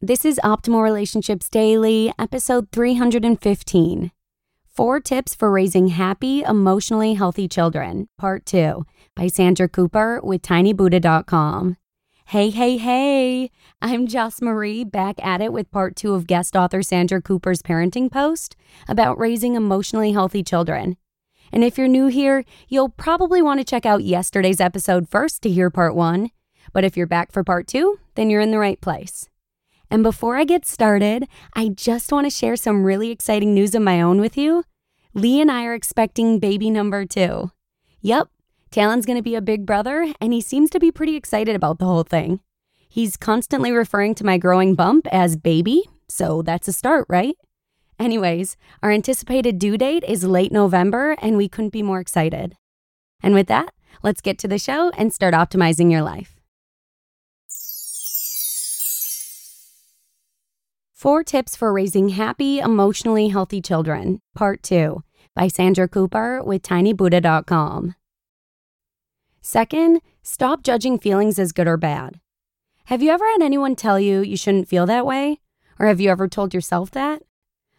This is Optimal Relationships Daily, episode 315. Four Tips for Raising Happy, Emotionally Healthy Children, Part 2, by Sandra Cooper with tinybuddha.com. Hey, hey, hey! I'm Joss Marie back at it with part two of guest author Sandra Cooper's parenting post about raising emotionally healthy children. And if you're new here, you'll probably want to check out yesterday's episode first to hear part one. But if you're back for part two, then you're in the right place. And before I get started, I just want to share some really exciting news of my own with you. Lee and I are expecting baby number two. Yep, Talon's going to be a big brother, and he seems to be pretty excited about the whole thing. He's constantly referring to my growing bump as baby, so that's a start, right? Anyways, our anticipated due date is late November, and we couldn't be more excited. And with that, let's get to the show and start optimizing your life. Four Tips for Raising Happy, Emotionally Healthy Children, Part 2, by Sandra Cooper with tinybuddha.com. Second, stop judging feelings as good or bad. Have you ever had anyone tell you you shouldn't feel that way? Or have you ever told yourself that?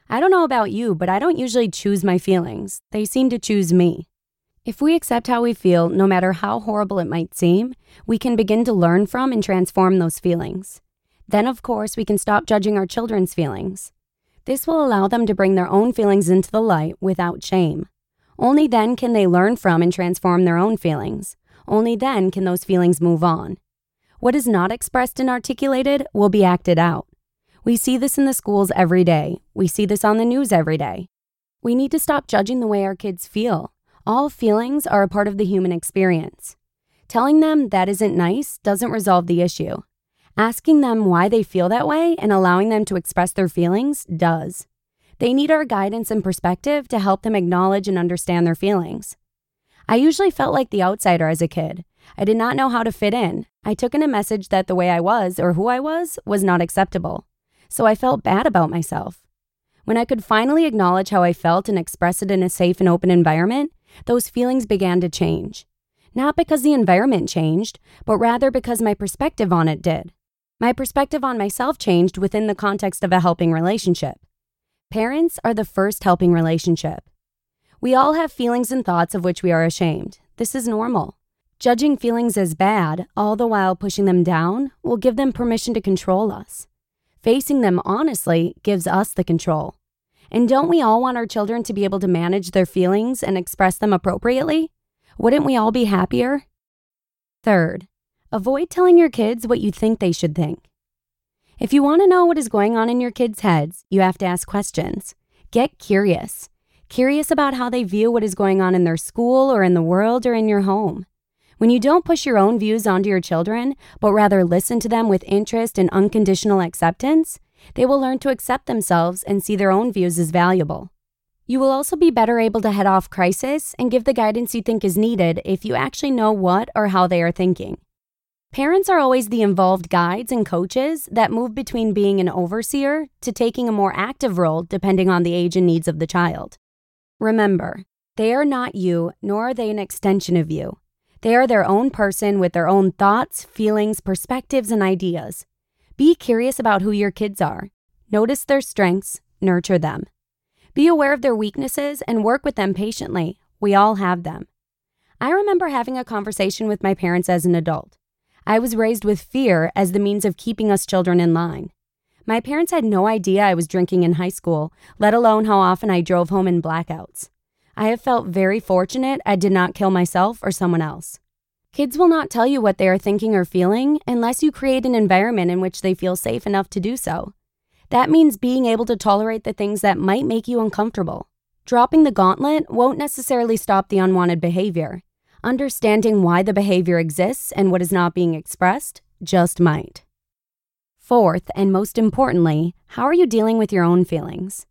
I don't know about you, but I don't usually choose my feelings. They seem to choose me. If we accept how we feel, no matter how horrible it might seem, we can begin to learn from and transform those feelings. Then, of course, we can stop judging our children's feelings. This will allow them to bring their own feelings into the light without shame. Only then can they learn from and transform their own feelings. Only then can those feelings move on. What is not expressed and articulated will be acted out. We see this in the schools every day. We see this on the news every day. We need to stop judging the way our kids feel. All feelings are a part of the human experience. Telling them that isn't nice doesn't resolve the issue. Asking them why they feel that way and allowing them to express their feelings does. They need our guidance and perspective to help them acknowledge and understand their feelings. I usually felt like the outsider as a kid. I did not know how to fit in. I took in a message that the way I was or who I was was not acceptable. So I felt bad about myself. When I could finally acknowledge how I felt and express it in a safe and open environment, those feelings began to change. Not because the environment changed, but rather because my perspective on it did. My perspective on myself changed within the context of a helping relationship. Parents are the first helping relationship. We all have feelings and thoughts of which we are ashamed. This is normal. Judging feelings as bad, all the while pushing them down, will give them permission to control us. Facing them honestly gives us the control. And don't we all want our children to be able to manage their feelings and express them appropriately? Wouldn't we all be happier? Third, Avoid telling your kids what you think they should think. If you want to know what is going on in your kids' heads, you have to ask questions. Get curious. Curious about how they view what is going on in their school or in the world or in your home. When you don't push your own views onto your children, but rather listen to them with interest and unconditional acceptance, they will learn to accept themselves and see their own views as valuable. You will also be better able to head off crisis and give the guidance you think is needed if you actually know what or how they are thinking. Parents are always the involved guides and coaches that move between being an overseer to taking a more active role depending on the age and needs of the child. Remember, they are not you, nor are they an extension of you. They are their own person with their own thoughts, feelings, perspectives, and ideas. Be curious about who your kids are. Notice their strengths, nurture them. Be aware of their weaknesses and work with them patiently. We all have them. I remember having a conversation with my parents as an adult. I was raised with fear as the means of keeping us children in line. My parents had no idea I was drinking in high school, let alone how often I drove home in blackouts. I have felt very fortunate I did not kill myself or someone else. Kids will not tell you what they are thinking or feeling unless you create an environment in which they feel safe enough to do so. That means being able to tolerate the things that might make you uncomfortable. Dropping the gauntlet won't necessarily stop the unwanted behavior. Understanding why the behavior exists and what is not being expressed just might. Fourth, and most importantly, how are you dealing with your own feelings?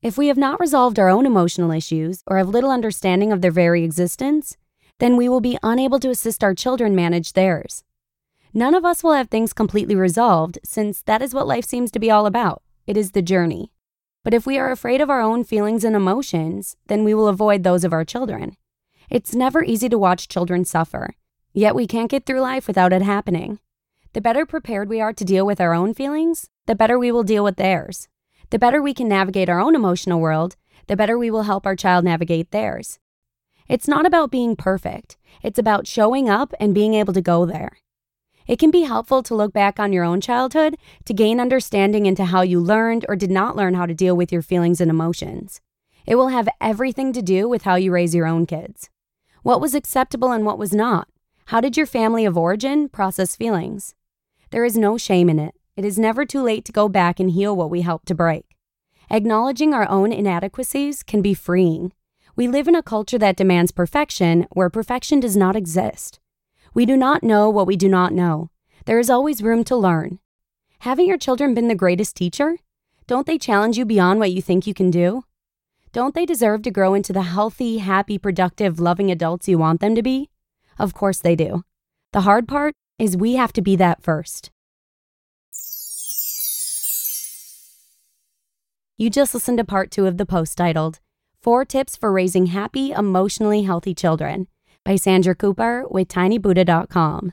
If we have not resolved our own emotional issues or have little understanding of their very existence, then we will be unable to assist our children manage theirs. None of us will have things completely resolved since that is what life seems to be all about. It is the journey. But if we are afraid of our own feelings and emotions, then we will avoid those of our children. It's never easy to watch children suffer, yet we can't get through life without it happening. The better prepared we are to deal with our own feelings, the better we will deal with theirs. The better we can navigate our own emotional world, the better we will help our child navigate theirs. It's not about being perfect, it's about showing up and being able to go there. It can be helpful to look back on your own childhood to gain understanding into how you learned or did not learn how to deal with your feelings and emotions. It will have everything to do with how you raise your own kids. What was acceptable and what was not? How did your family of origin process feelings? There is no shame in it. It is never too late to go back and heal what we helped to break. Acknowledging our own inadequacies can be freeing. We live in a culture that demands perfection where perfection does not exist. We do not know what we do not know. There is always room to learn. Haven't your children been the greatest teacher? Don't they challenge you beyond what you think you can do? Don't they deserve to grow into the healthy, happy, productive, loving adults you want them to be? Of course they do. The hard part is we have to be that first. You just listened to part two of the post titled, Four Tips for Raising Happy, Emotionally Healthy Children by Sandra Cooper with tinybuddha.com.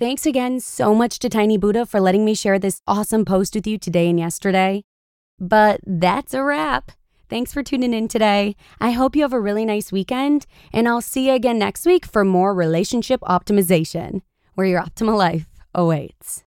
Thanks again so much to Tiny Buddha for letting me share this awesome post with you today and yesterday. But that's a wrap. Thanks for tuning in today. I hope you have a really nice weekend, and I'll see you again next week for more relationship optimization, where your optimal life awaits.